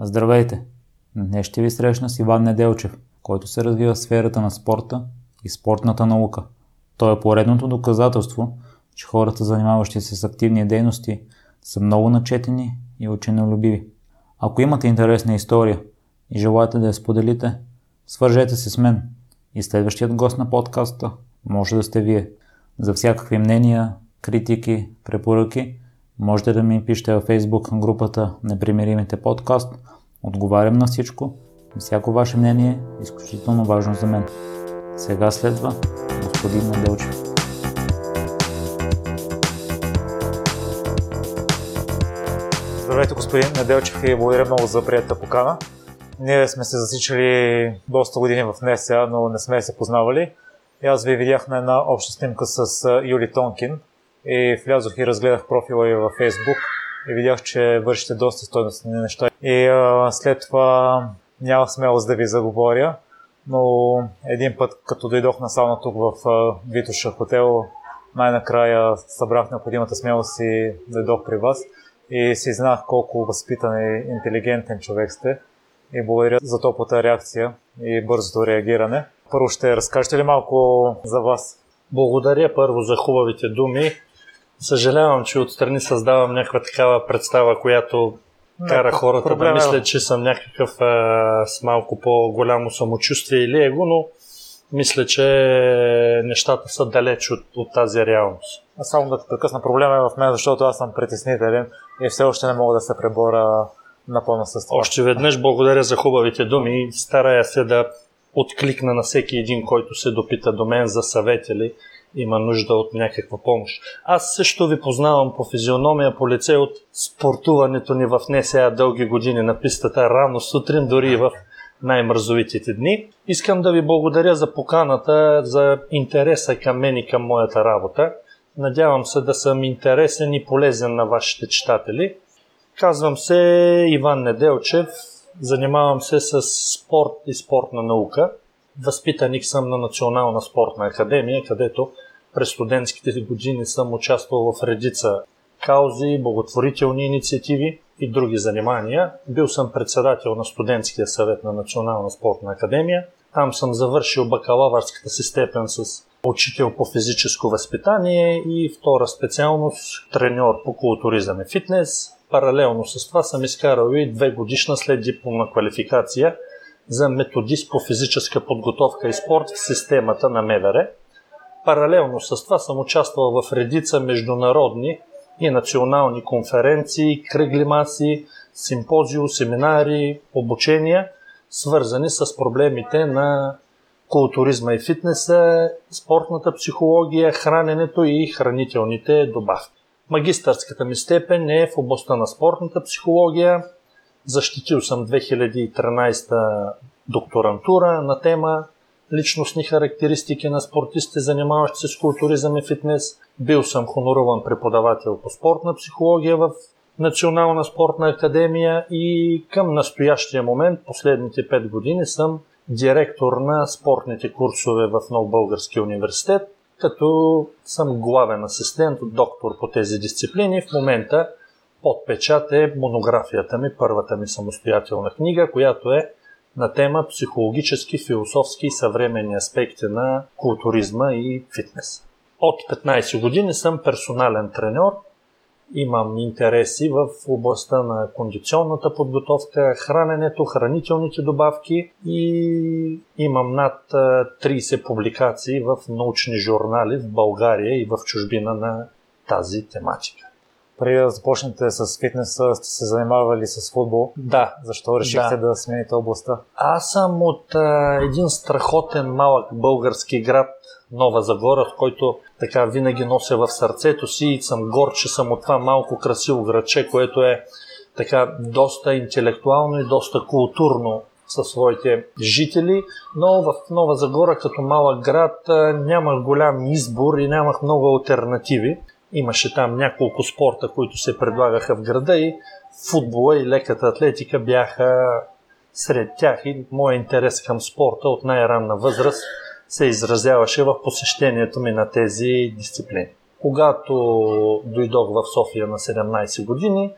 Здравейте! Днес ще ви срещна с Иван Неделчев, който се развива в сферата на спорта и спортната наука. Той е поредното доказателство, че хората, занимаващи се с активни дейности, са много начетени и ученолюбиви. Ако имате интересна история и желаете да я споделите, свържете се с мен и следващият гост на подкаста може да сте вие. За всякакви мнения, критики, препоръки, можете да ми пишете във Facebook групата Непримиримите подкаст. Отговарям на всичко. Всяко ваше мнение е изключително важно за мен. Сега следва господин Неделчев. Здравейте, господин Неделчев и благодаря много за приятата покана. Ние сме се засичали доста години в НСА, но не сме се познавали. И аз ви видях на една обща снимка с Юли Тонкин и влязох и разгледах профила ви във Facebook и видях, че вършите доста стойностни неща. И а, след това нямах смелост да ви заговоря, но един път, като дойдох на сауна тук в Витоша хотел, най-накрая събрах необходимата смелост и дойдох при вас и си знах колко възпитан и интелигентен човек сте и благодаря за топлата реакция и бързото реагиране. Първо ще разкажете ли малко за вас? Благодаря първо за хубавите думи. Съжалявам, че отстрани създавам някаква такава представа, която кара не, хората да мислят, че съм някакъв а, с малко по-голямо самочувствие или его, но мисля, че нещата са далеч от, от тази реалност. А само да те прекъсна, проблема е в мен, защото аз съм притеснителен и все още не мога да се пребора напълно с това. Още веднъж благодаря за хубавите думи старая се да откликна на всеки един, който се допита до мен за съвет или има нужда от някаква помощ. Аз също ви познавам по физиономия, по лице от спортуването ни в не сега дълги години на пистата, рано сутрин, дори и в най-мързовитите дни. Искам да ви благодаря за поканата, за интереса към мен и към моята работа. Надявам се да съм интересен и полезен на вашите читатели. Казвам се Иван Неделчев, занимавам се с спорт и спортна наука. Възпитаник съм на Национална спортна академия, където през студентските години съм участвал в редица каузи, благотворителни инициативи и други занимания. Бил съм председател на студентския съвет на Национална спортна академия. Там съм завършил бакалавърската си степен с учител по физическо възпитание и втора специалност треньор по културизъм и фитнес. Паралелно с това съм изкарал и две годишна след дипломна квалификация за методист по физическа подготовка и спорт в системата на МВР. Паралелно с това съм участвал в редица международни и национални конференции, кръгли маси, симпозио, семинари, обучения, свързани с проблемите на културизма и фитнеса, спортната психология, храненето и хранителните добавки. Магистърската ми степен е в областта на спортната психология. Защитил съм 2013 докторантура на тема личностни характеристики на спортисти, занимаващи се с културизъм и фитнес. Бил съм хонорован преподавател по спортна психология в Национална спортна академия и към настоящия момент, последните 5 години, съм директор на спортните курсове в Нов Български университет, като съм главен асистент, доктор по тези дисциплини. В момента под печат е монографията ми, първата ми самостоятелна книга, която е на тема психологически, философски и съвременни аспекти на културизма и фитнес. От 15 години съм персонален треньор, имам интереси в областта на кондиционната подготовка, храненето, хранителните добавки и имам над 30 публикации в научни журнали в България и в чужбина на тази тематика преди да започнете с фитнеса, сте се занимавали с футбол. Да. Защо решихте да, да смените областта? Аз съм от а, един страхотен малък български град, Нова Загора, в който така винаги нося в сърцето си и съм гор, че съм от това малко красиво градче, което е така доста интелектуално и доста културно със своите жители, но в Нова Загора като малък град нямах голям избор и нямах много альтернативи. Имаше там няколко спорта, които се предлагаха в града и футбола и леката атлетика бяха сред тях и моят интерес към спорта от най-ранна възраст се изразяваше в посещението ми на тези дисциплини. Когато дойдох в София на 17 години,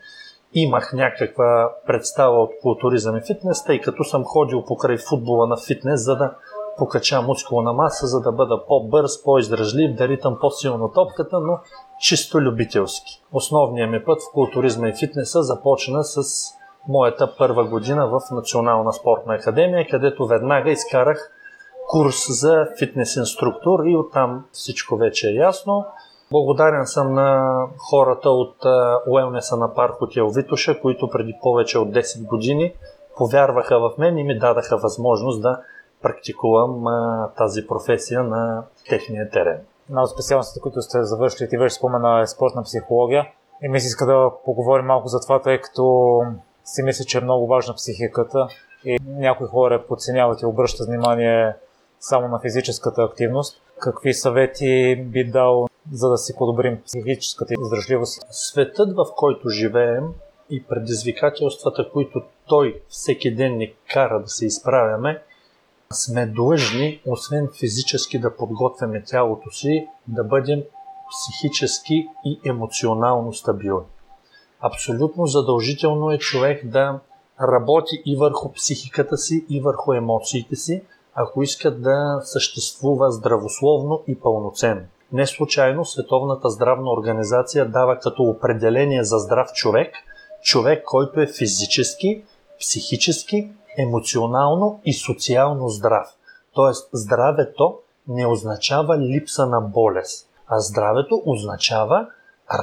имах някаква представа от културизъм и фитнес, тъй като съм ходил покрай футбола на фитнес, за да покача мускулна маса, за да бъда по-бърз, по-издръжлив, да ритам по-силно топката, но чисто любителски. Основният ми път в културизма и фитнеса започна с моята първа година в Национална спортна академия, където веднага изкарах курс за фитнес инструктор и оттам всичко вече е ясно. Благодарен съм на хората от уелнеса на парк Хотел Витоша, които преди повече от 10 години повярваха в мен и ми дадаха възможност да практикувам а, тази професия на техния терен. Една от специалностите, които сте завършили, ти вече спомена е спортна психология. И ми се иска да поговорим малко за това, тъй като си мисля, че е много важна психиката и някои хора подценяват и обръщат внимание само на физическата активност. Какви съвети би дал, за да си подобрим психическата издръжливост? Светът, в който живеем и предизвикателствата, които той всеки ден ни кара да се изправяме, сме длъжни, освен физически да подготвяме тялото си, да бъдем психически и емоционално стабилни. Абсолютно задължително е човек да работи и върху психиката си, и върху емоциите си, ако иска да съществува здравословно и пълноценно. Не случайно Световната здравна организация дава като определение за здрав човек човек, който е физически, психически емоционално и социално здрав. Тоест, здравето не означава липса на болест, а здравето означава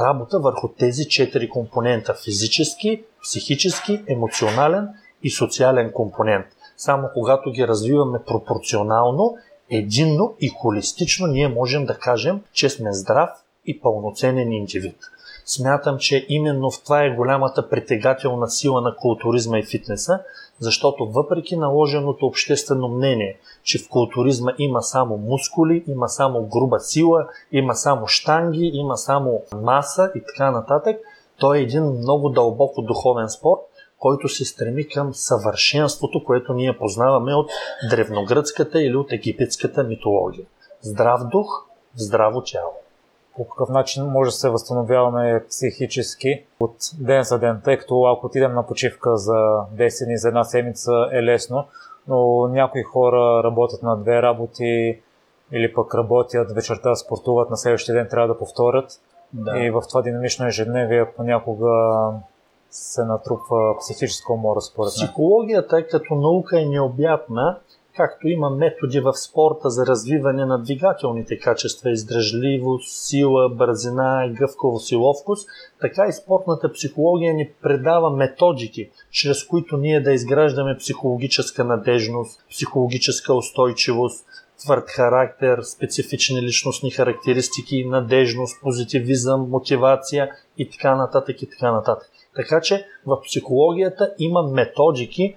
работа върху тези четири компонента физически, психически, емоционален и социален компонент. Само когато ги развиваме пропорционално, единно и холистично, ние можем да кажем, че сме здрав и пълноценен индивид. Смятам, че именно в това е голямата притегателна сила на културизма и фитнеса, защото въпреки наложеното обществено мнение, че в културизма има само мускули, има само груба сила, има само штанги, има само маса и така нататък, той е един много дълбоко духовен спорт, който се стреми към съвършенството, което ние познаваме от древногръцката или от египетската митология. Здрав дух, здраво тяло по какъв начин може да се възстановяваме психически от ден за ден, тъй като ако отидем на почивка за 10 дни, за една седмица е лесно, но някои хора работят на две работи или пък работят вечерта, спортуват, на следващия ден трябва да повторят. Да. И в това динамично ежедневие понякога се натрупва психическа умора според мен. Психологията като наука е необятна както има методи в спорта за развиване на двигателните качества, издръжливост, сила, бързина, гъвкавост и ловкост, така и спортната психология ни предава методики, чрез които ние да изграждаме психологическа надежност, психологическа устойчивост, твърд характер, специфични личностни характеристики, надежност, позитивизъм, мотивация и така нататък и така нататък. Така че в психологията има методики,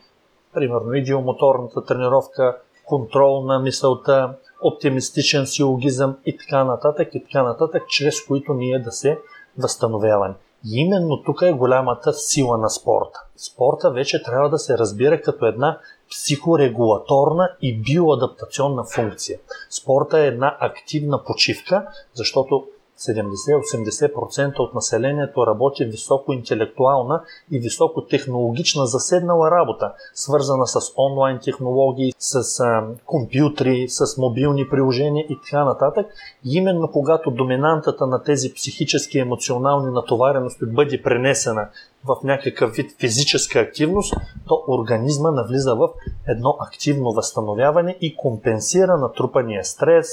примерно идиомоторната тренировка, контрол на мисълта, оптимистичен силогизъм и така нататък и така нататък, чрез които ние да се възстановяваме. И именно тук е голямата сила на спорта. Спорта вече трябва да се разбира като една психорегулаторна и биоадаптационна функция. Спорта е една активна почивка, защото 70-80% от населението работи високо интелектуална и високо технологична заседнала работа, свързана с онлайн технологии, с а, компютри, с мобилни приложения и така нататък. И именно когато доминантата на тези психически и емоционални натоварености бъде пренесена в някакъв вид физическа активност, то организма навлиза в едно активно възстановяване и компенсира натрупания стрес,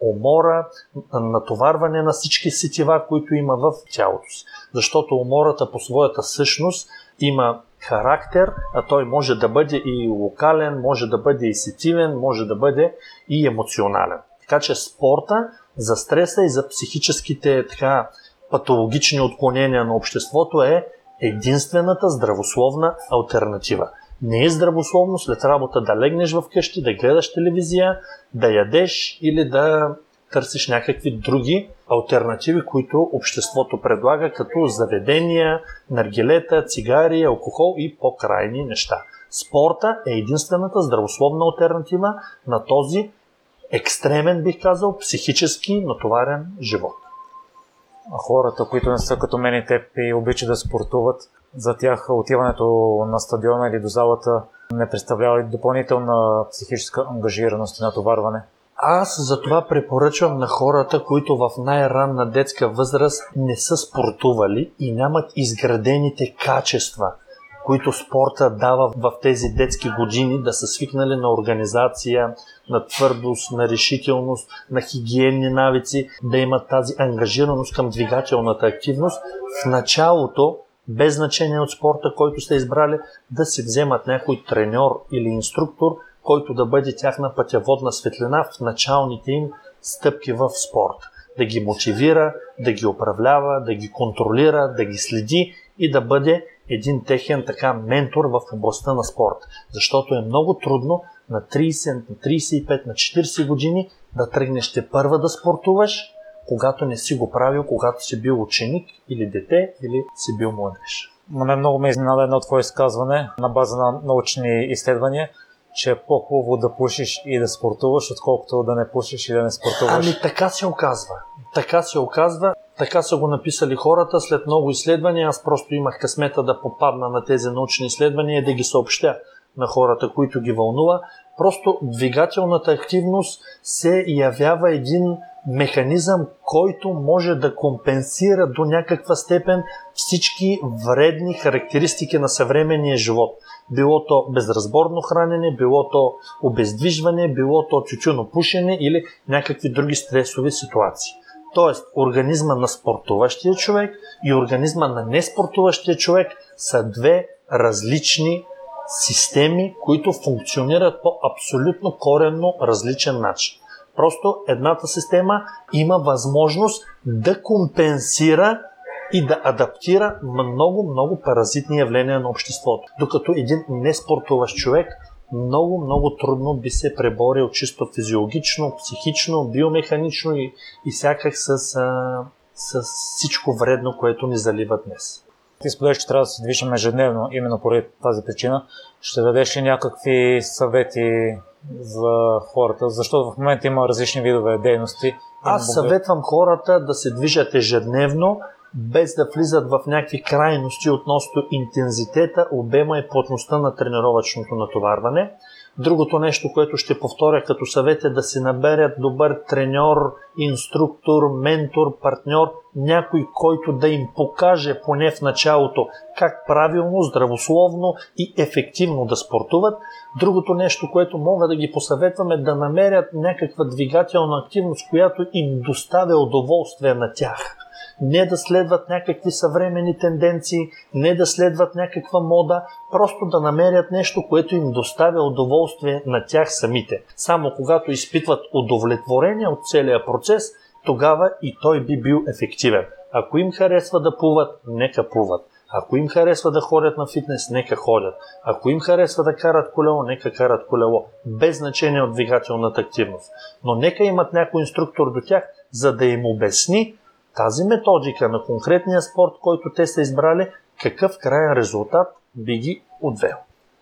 умора, натоварване на всички сетива, които има в тялото си. Защото умората по своята същност има характер, а той може да бъде и локален, може да бъде и сетивен, може да бъде и емоционален. Така че спорта за стреса и за психическите така, патологични отклонения на обществото е единствената здравословна альтернатива. Не е здравословно след работа да легнеш в къщи, да гледаш телевизия, да ядеш или да търсиш някакви други альтернативи, които обществото предлага, като заведения, наргилета, цигари, алкохол и по-крайни неща. Спорта е единствената здравословна альтернатива на този екстремен, бих казал, психически натоварен живот. А хората, които не са като мен и теб и обичат да спортуват, За тях отиването на стадиона или до залата не представлява ли допълнителна психическа ангажираност и натоварване? Аз затова препоръчвам на хората, които в най-ранна детска възраст не са спортували и нямат изградените качества, които спорта дава в тези детски години, да са свикнали на организация, на твърдост, на решителност, на хигиенни навици, да имат тази ангажираност към двигателната активност. В началото, без значение от спорта, който сте избрали, да си вземат някой треньор или инструктор – който да бъде тяхна пътяводна светлина в началните им стъпки в спорт. Да ги мотивира, да ги управлява, да ги контролира, да ги следи и да бъде един техен така ментор в областта на спорт. Защото е много трудно на 30, на 35, на 40 години да тръгнеш те първа да спортуваш, когато не си го правил, когато си бил ученик или дете или си бил младеж. Мене много ме изненада едно твое изказване на база на научни изследвания, че е по-хубаво да пушиш и да спортуваш, отколкото да не пушиш и да не спортуваш. Ами така се оказва. Така се оказва. Така са го написали хората след много изследвания. Аз просто имах късмета да попадна на тези научни изследвания и да ги съобщя на хората, които ги вълнува. Просто двигателната активност се явява един механизъм, който може да компенсира до някаква степен всички вредни характеристики на съвременния живот. Било то безразборно хранене, било то обездвижване, било то пушене или някакви други стресови ситуации. Тоест, организма на спортуващия човек и организма на неспортуващия човек са две различни системи, които функционират по абсолютно коренно различен начин. Просто едната система има възможност да компенсира и да адаптира много, много паразитни явления на обществото. Докато един неспортуващ човек много, много трудно би се преборил чисто физиологично, психично, биомеханично и, и всякак с, а, с всичко вредно, което ни залива днес. Ти споделяш, че трябва да се движим ежедневно, именно поради тази причина. Ще дадеш ли някакви съвети за хората? Защото в момента има различни видове дейности. Аз съветвам хората да се движат ежедневно, без да влизат в някакви крайности относно интензитета, обема и плътността на тренировъчното натоварване. Другото нещо, което ще повторя като съвет е да се наберят добър треньор, инструктор, ментор, партньор, някой, който да им покаже поне в началото как правилно, здравословно и ефективно да спортуват. Другото нещо, което мога да ги посъветвам е да намерят някаква двигателна активност, която им доставя удоволствие на тях не да следват някакви съвремени тенденции, не да следват някаква мода, просто да намерят нещо, което им доставя удоволствие на тях самите. Само когато изпитват удовлетворение от целия процес, тогава и той би бил ефективен. Ако им харесва да плуват, нека плуват. Ако им харесва да ходят на фитнес, нека ходят. Ако им харесва да карат колело, нека карат колело. Без значение от двигателната активност. Но нека имат някой инструктор до тях, за да им обясни тази методика на конкретния спорт, който те са избрали, какъв крайен резултат би ги отвел.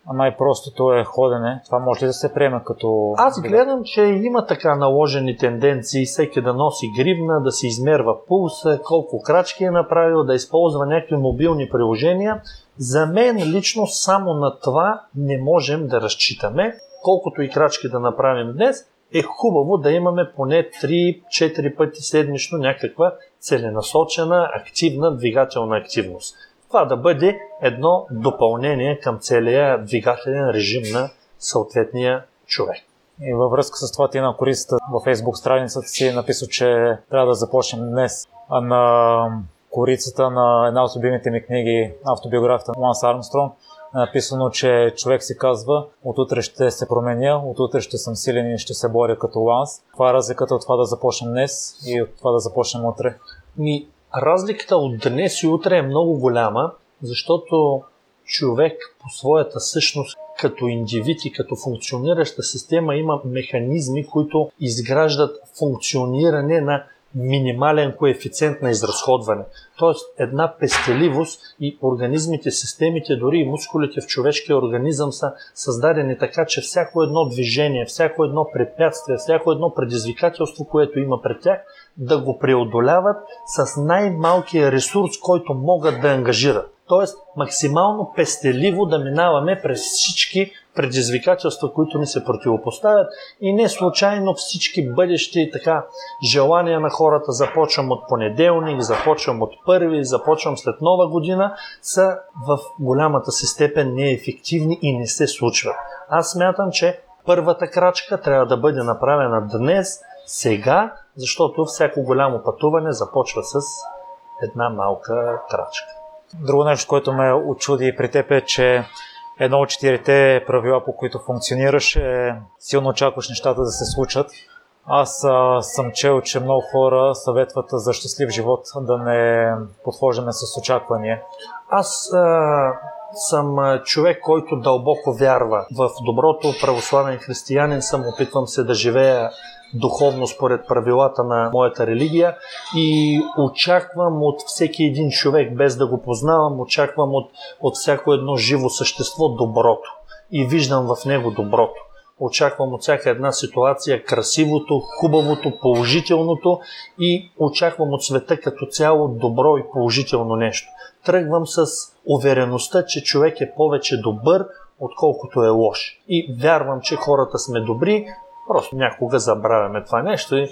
А най-простото е ходене. Това може ли да се приеме като... Аз гледам, че има така наложени тенденции всеки да носи гривна, да се измерва пулса, колко крачки е направил, да използва някакви мобилни приложения. За мен лично само на това не можем да разчитаме. Колкото и крачки да направим днес, е хубаво да имаме поне 3-4 пъти седмично някаква целенасочена, активна двигателна активност. Това да бъде едно допълнение към целия двигателен режим на съответния човек. И във връзка с това ти на корицата във фейсбук страницата си е написал, че трябва да започнем днес. А на корицата на една от любимите ми книги, автобиографията на Ланс Армстронг, написано, че човек си казва, от утре ще се променя, от утре ще съм силен и ще се боря като Ланс. Това е разликата от това да започнем днес и от това да започнем утре. Ми, разликата от днес и утре е много голяма, защото човек по своята същност като индивид и като функционираща система има механизми, които изграждат функциониране на минимален коефициент на изразходване. Тоест една пестеливост и организмите, системите, дори и мускулите в човешкия организъм са създадени така, че всяко едно движение, всяко едно препятствие, всяко едно предизвикателство, което има пред тях, да го преодоляват с най-малкия ресурс, който могат да ангажират. Тоест, максимално пестеливо да минаваме през всички предизвикателства, които ни се противопоставят и не случайно всички бъдещи така желания на хората започвам от понеделник, започвам от първи, започвам след нова година, са в голямата си степен неефективни и не се случват. Аз смятам, че първата крачка трябва да бъде направена днес, сега, защото всяко голямо пътуване започва с една малка крачка. Друго нещо, което ме очуди при теб е, че едно от четирите правила, по които функционираш, е силно очакваш нещата да се случат. Аз а, съм чел, че много хора съветват за щастлив живот да не подхождаме с очаквания. Аз а, съм човек, който дълбоко вярва в доброто, православен християнин съм, опитвам се да живея духовно според правилата на моята религия и очаквам от всеки един човек, без да го познавам, очаквам от, от всяко едно живо същество доброто и виждам в него доброто. Очаквам от всяка една ситуация красивото, хубавото, положителното и очаквам от света като цяло добро и положително нещо. Тръгвам с увереността, че човек е повече добър, отколкото е лош. И вярвам, че хората сме добри, Просто някога забравяме това нещо и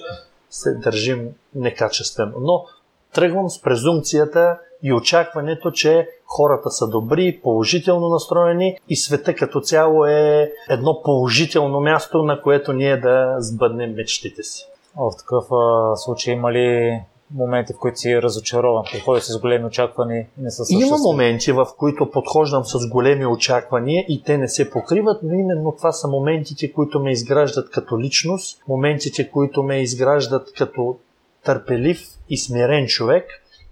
се държим некачествено. Но тръгвам с презумцията и очакването, че хората са добри, положително настроени и света като цяло е едно положително място, на което ние да сбъднем мечтите си. В такъв а, случай има ли моменти, в които си разочарован, подходя с големи очаквания и не са Има моменти, в които подхождам с големи очаквания и те не се покриват, но именно това са моментите, които ме изграждат като личност, моментите, които ме изграждат като търпелив и смирен човек.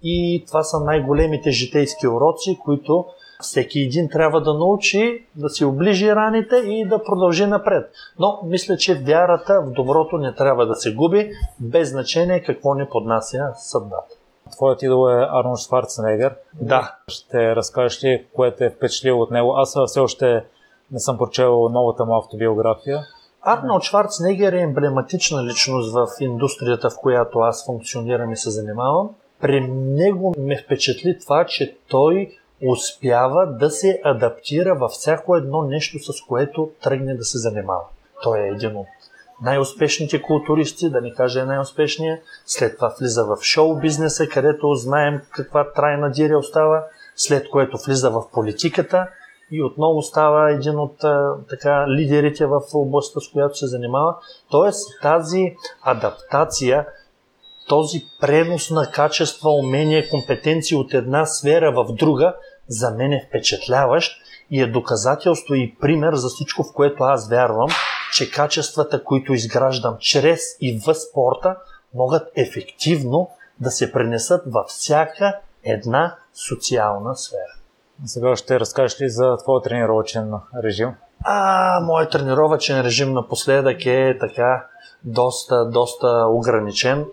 И това са най-големите житейски уроци, които всеки един трябва да научи да си оближи раните и да продължи напред. Но мисля, че вярата в доброто не трябва да се губи, без значение какво ни поднася съдбата. Твоят идол е Арнолд Шварценегер. Да. Ще разкажеш ли кое те е впечатлило от него? Аз все още не съм прочел новата му автобиография. Арнолд Шварценегер е емблематична личност в индустрията, в която аз функционирам и се занимавам. При него ме впечатли това, че той успява да се адаптира във всяко едно нещо, с което тръгне да се занимава. Той е един от най-успешните културисти, да не кажа най-успешния. След това влиза в шоу бизнеса, където знаем каква трайна диря остава, след което влиза в политиката и отново става един от така, лидерите в областта, с която се занимава. Тоест тази адаптация, този пренос на качества, умения, компетенции от една сфера в друга – за мен е впечатляващ и е доказателство и пример за всичко, в което аз вярвам, че качествата, които изграждам чрез и в спорта, могат ефективно да се пренесат във всяка една социална сфера. Сега ще разкажеш ли за твоя тренировачен режим? А, моят тренировачен режим напоследък е така доста, доста ограничен.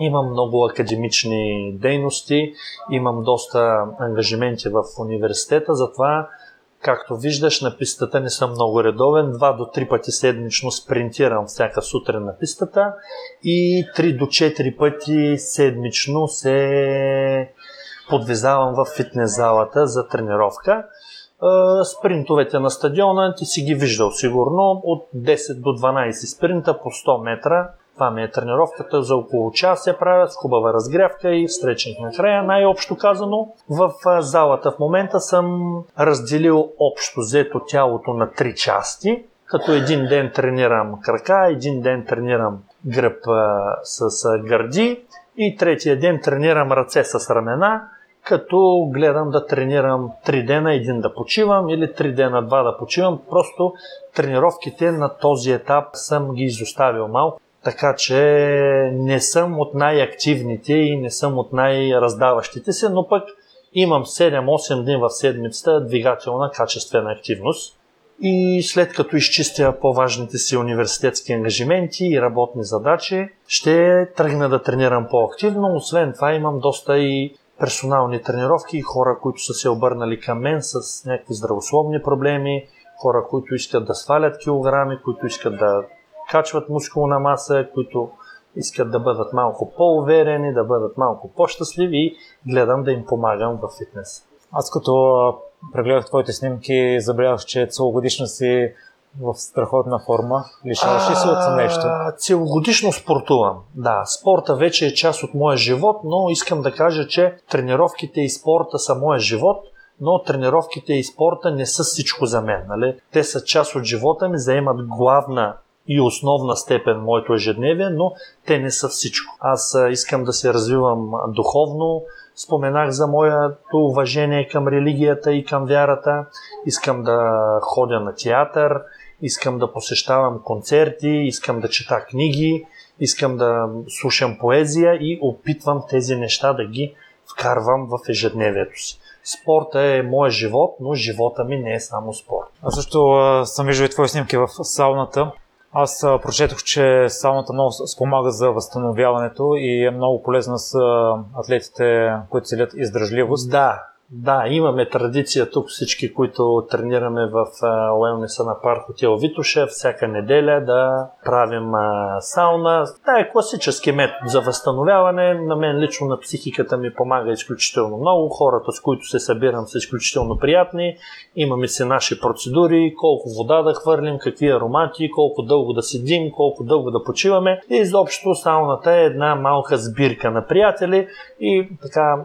Имам много академични дейности, имам доста ангажименти в университета, затова Както виждаш, на пистата не съм много редовен. Два до три пъти седмично спринтирам всяка сутрин на пистата и 3 до 4 пъти седмично се подвизавам в фитнес залата за тренировка. Спринтовете на стадиона ти си ги виждал сигурно от 10 до 12 спринта по 100 метра това ми е тренировката за около час се правят с хубава разгрявка и стречник накрая. Най-общо казано, в залата в момента съм разделил общо взето тялото на три части, като един ден тренирам крака, един ден тренирам гръб с гърди и третия ден тренирам ръце с ramена, като гледам да тренирам 3 дена, един да почивам или 3 дена, два да почивам. Просто тренировките на този етап съм ги изоставил малко. Така че не съм от най-активните и не съм от най-раздаващите се, но пък имам 7-8 дни в седмицата двигателна качествена активност. И след като изчистя по-важните си университетски ангажименти и работни задачи, ще тръгна да тренирам по-активно. Освен това имам доста и персонални тренировки хора, които са се обърнали към мен с някакви здравословни проблеми, хора, които искат да свалят килограми, които искат да качват мускулна маса, които искат да бъдат малко по-уверени, да бъдат малко по-щастливи и гледам да им помагам в фитнес. Аз като прегледах твоите снимки, забелязах, че целогодишно си в страхотна форма. Лишаваш ли се от нещо? Целогодишно спортувам. Да, спорта вече е част от моя живот, но искам да кажа, че тренировките и спорта са моя живот, но тренировките и спорта не са всичко за мен. Нали? Те са част от живота ми, заемат главна и основна степен моето ежедневие, но те не са всичко. Аз искам да се развивам духовно, споменах за моето уважение към религията и към вярата, искам да ходя на театър, искам да посещавам концерти, искам да чета книги, искам да слушам поезия и опитвам тези неща да ги вкарвам в ежедневието си. Спорта е моят живот, но живота ми не е само спорт. Аз също съм виждал и твои снимки в сауната. Аз прочетох, че сауната много спомага за възстановяването и е много полезна с атлетите, които целят издръжливост. Да, да, имаме традиция тук всички, които тренираме в уелнеса на парк Хотел Витоша, всяка неделя да правим а, сауна. Това е класически метод за възстановяване. На мен лично на психиката ми помага изключително много. Хората, с които се събирам, са изключително приятни. Имаме си наши процедури, колко вода да хвърлим, какви аромати, колко дълго да седим, колко дълго да почиваме. И изобщо сауната е една малка сбирка на приятели и така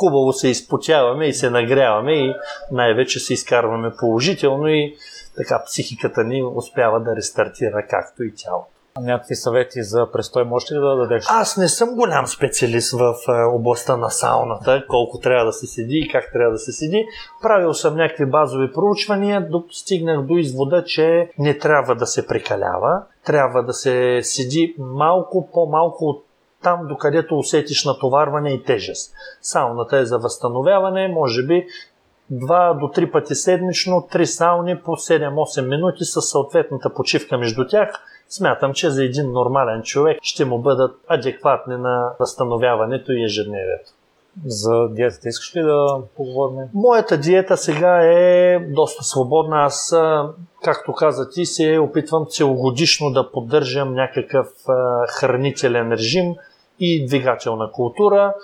хубаво се изпотяваме и се нагряваме и най-вече се изкарваме положително и така психиката ни успява да рестартира както и тялото. Някакви съвети за престой можеш ли да дадеш? Аз не съм голям специалист в областта на сауната, колко трябва да се седи и как трябва да се седи. Правил съм някакви базови проучвания, стигнах до извода, че не трябва да се прекалява, трябва да се седи малко по-малко от там, докъдето усетиш натоварване и тежест. Сауната е за възстановяване, може би 2 до 3 пъти седмично, 3 сауни по 7-8 минути с съответната почивка между тях. Смятам, че за един нормален човек ще му бъдат адекватни на възстановяването и ежедневието. За диетата искаш ли да поговорим? Моята диета сега е доста свободна. Аз, както каза ти, се опитвам целогодишно да поддържам някакъв хранителен режим – и двигателна култура.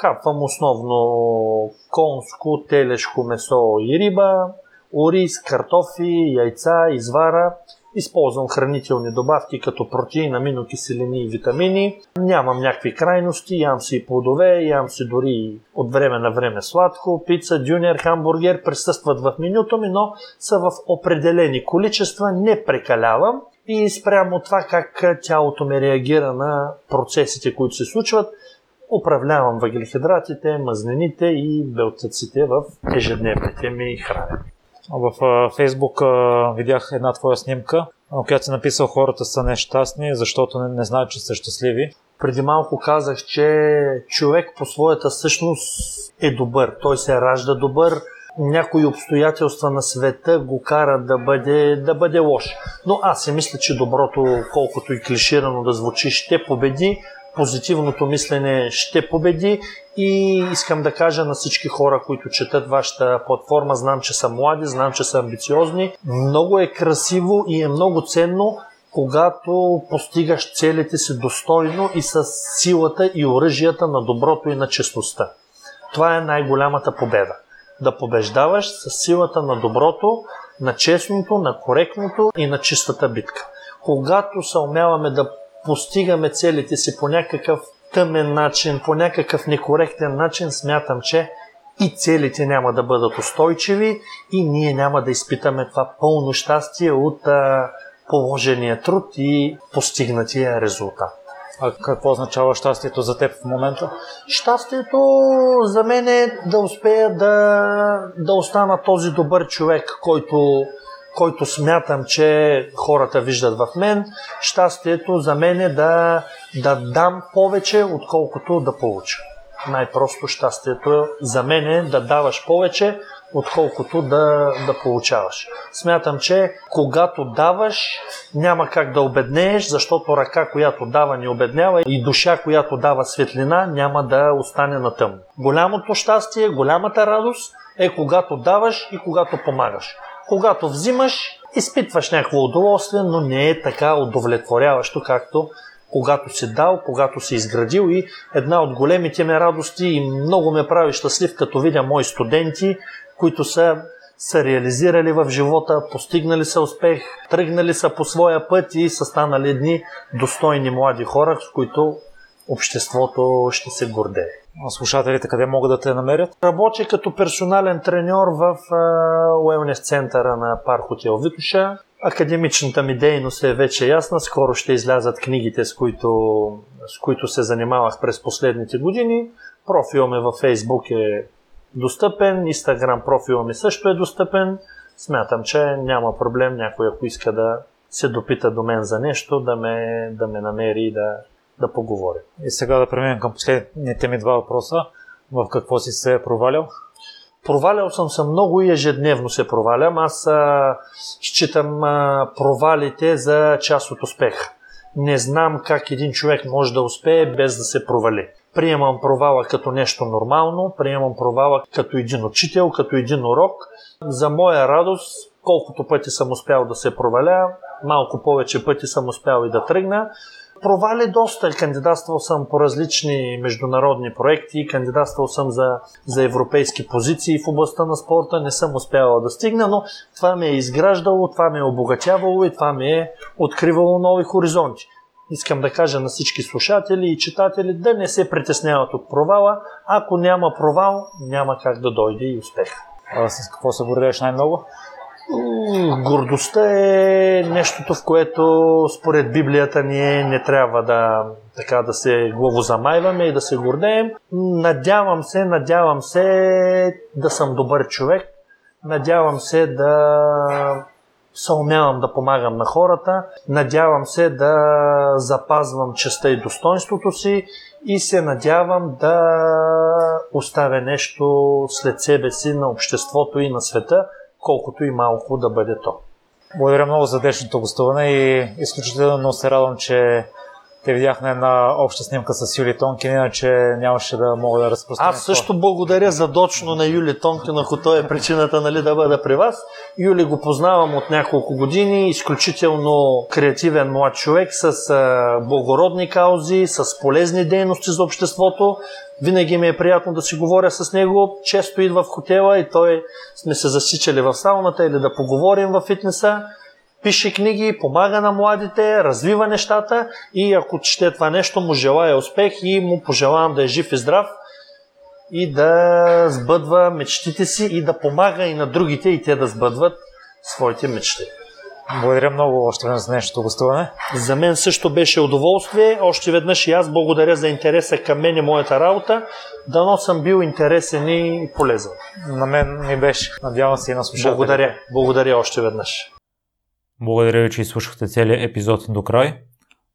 Хапвам основно конско, телешко месо и риба, ориз, картофи, яйца, извара. Използвам хранителни добавки като протеин, аминокиселини и витамини. Нямам някакви крайности, ям си плодове, ям си дори от време на време сладко, пица, дюнер, хамбургер присъстват в менюто ми, но са в определени количества, не прекалявам и спрямо това как тялото ми реагира на процесите, които се случват, управлявам въглехидратите, мазнините и белтъците в ежедневните ми храни. В Фейсбук видях една твоя снимка, на която си написал хората са нещастни, защото не, не знаят, че са щастливи. Преди малко казах, че човек по своята същност е добър. Той се ражда добър, някои обстоятелства на света го карат да бъде, да бъде лош. Но аз си мисля, че доброто, колкото и клиширано да звучи, ще победи, позитивното мислене ще победи и искам да кажа на всички хора, които четат вашата платформа, знам, че са млади, знам, че са амбициозни. Много е красиво и е много ценно, когато постигаш целите си достойно и с силата и оръжията на доброто и на честността. Това е най-голямата победа да побеждаваш с силата на доброто, на честното, на коректното и на чистата битка. Когато се умяваме да постигаме целите си по някакъв тъмен начин, по някакъв некоректен начин, смятам, че и целите няма да бъдат устойчиви и ние няма да изпитаме това пълно щастие от положения труд и постигнатия резултат. А какво означава щастието за теб в момента? Щастието за мен е да успея да, да остана този добър човек, който, който смятам, че хората виждат в мен. Щастието за мен е да, да дам повече, отколкото да получа. Най-просто щастието за мен е да даваш повече, отколкото да, да получаваш. Смятам, че когато даваш, няма как да обеднееш, защото ръка, която дава, не обеднява и душа, която дава светлина, няма да остане на тъмно. Голямото щастие, голямата радост е когато даваш и когато помагаш. Когато взимаш, изпитваш някакво удоволствие, но не е така удовлетворяващо, както когато си дал, когато си изградил и една от големите ме радости и много ме прави щастлив, като видя мои студенти, които са са реализирали в живота, постигнали са успех, тръгнали са по своя път и са станали едни достойни млади хора, с които обществото ще се гордее. Слушателите къде могат да те намерят? Работя като персонален треньор в уелнес центъра на парк Хотел Витуша. Академичната ми дейност е вече ясна. Скоро ще излязат книгите, с които, с които се занимавах през последните години. Профил ми във Facebook е достъпен, Инстаграм профила ми също е достъпен. Смятам, че няма проблем някой, ако иска да се допита до мен за нещо, да ме, да ме намери и да, да поговорим. И сега да преминем към последните ми два въпроса. В какво си се е провалял? Провалял съм се много и ежедневно се провалям. Аз а, считам а, провалите за част от успех. Не знам как един човек може да успее без да се провали. Приемам провала като нещо нормално, приемам провала като един учител, като един урок. За моя радост, колкото пъти съм успял да се проваля, малко повече пъти съм успял и да тръгна. Провали доста. Кандидатствал съм по различни международни проекти, кандидатствал съм за, за европейски позиции в областта на спорта, не съм успявал да стигна, но това ме е изграждало, това ме е обогатявало и това ме е откривало нови хоризонти. Искам да кажа на всички слушатели и читатели да не се притесняват от провала. Ако няма провал, няма как да дойде и успех. А с какво се гордееш най-много? Гордостта е нещото, в което според Библията ние не трябва да, така, да се главозамайваме и да се гордеем. Надявам се, надявам се да съм добър човек. Надявам се да се умявам да помагам на хората. Надявам се да запазвам честа и достоинството си и се надявам да оставя нещо след себе си на обществото и на света, колкото и малко да бъде то. Благодаря много за днешното гостуване и изключително се радвам, че те видях на една обща снимка с Юли Тонкин, иначе нямаше да мога да разпространя. Аз също благодаря задочно на Юли Тонкин, ако той е причината нали, да бъда при вас. Юли го познавам от няколко години, изключително креативен млад човек с а, благородни каузи, с полезни дейности за обществото. Винаги ми е приятно да си говоря с него. Често идва в хотела и той сме се засичали в сауната или да поговорим в фитнеса пише книги, помага на младите, развива нещата и ако чете това нещо, му желая успех и му пожелавам да е жив и здрав и да сбъдва мечтите си и да помага и на другите и те да сбъдват своите мечти. Благодаря много още веднъж за днешното гостуване. За мен също беше удоволствие. Още веднъж и аз благодаря за интереса към мен и моята работа. Дано съм бил интересен и полезен. На мен ми беше. Надявам се и на слушателите. Благодаря. Благодаря още веднъж. Благодаря ви, че изслушахте целият епизод до край.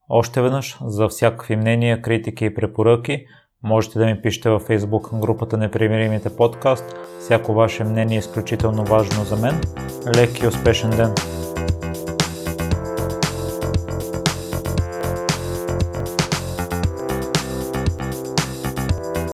Още веднъж, за всякакви мнения, критики и препоръки, можете да ми пишете във Facebook групата Непримиримите подкаст. Всяко ваше мнение е изключително важно за мен. Лек и успешен ден!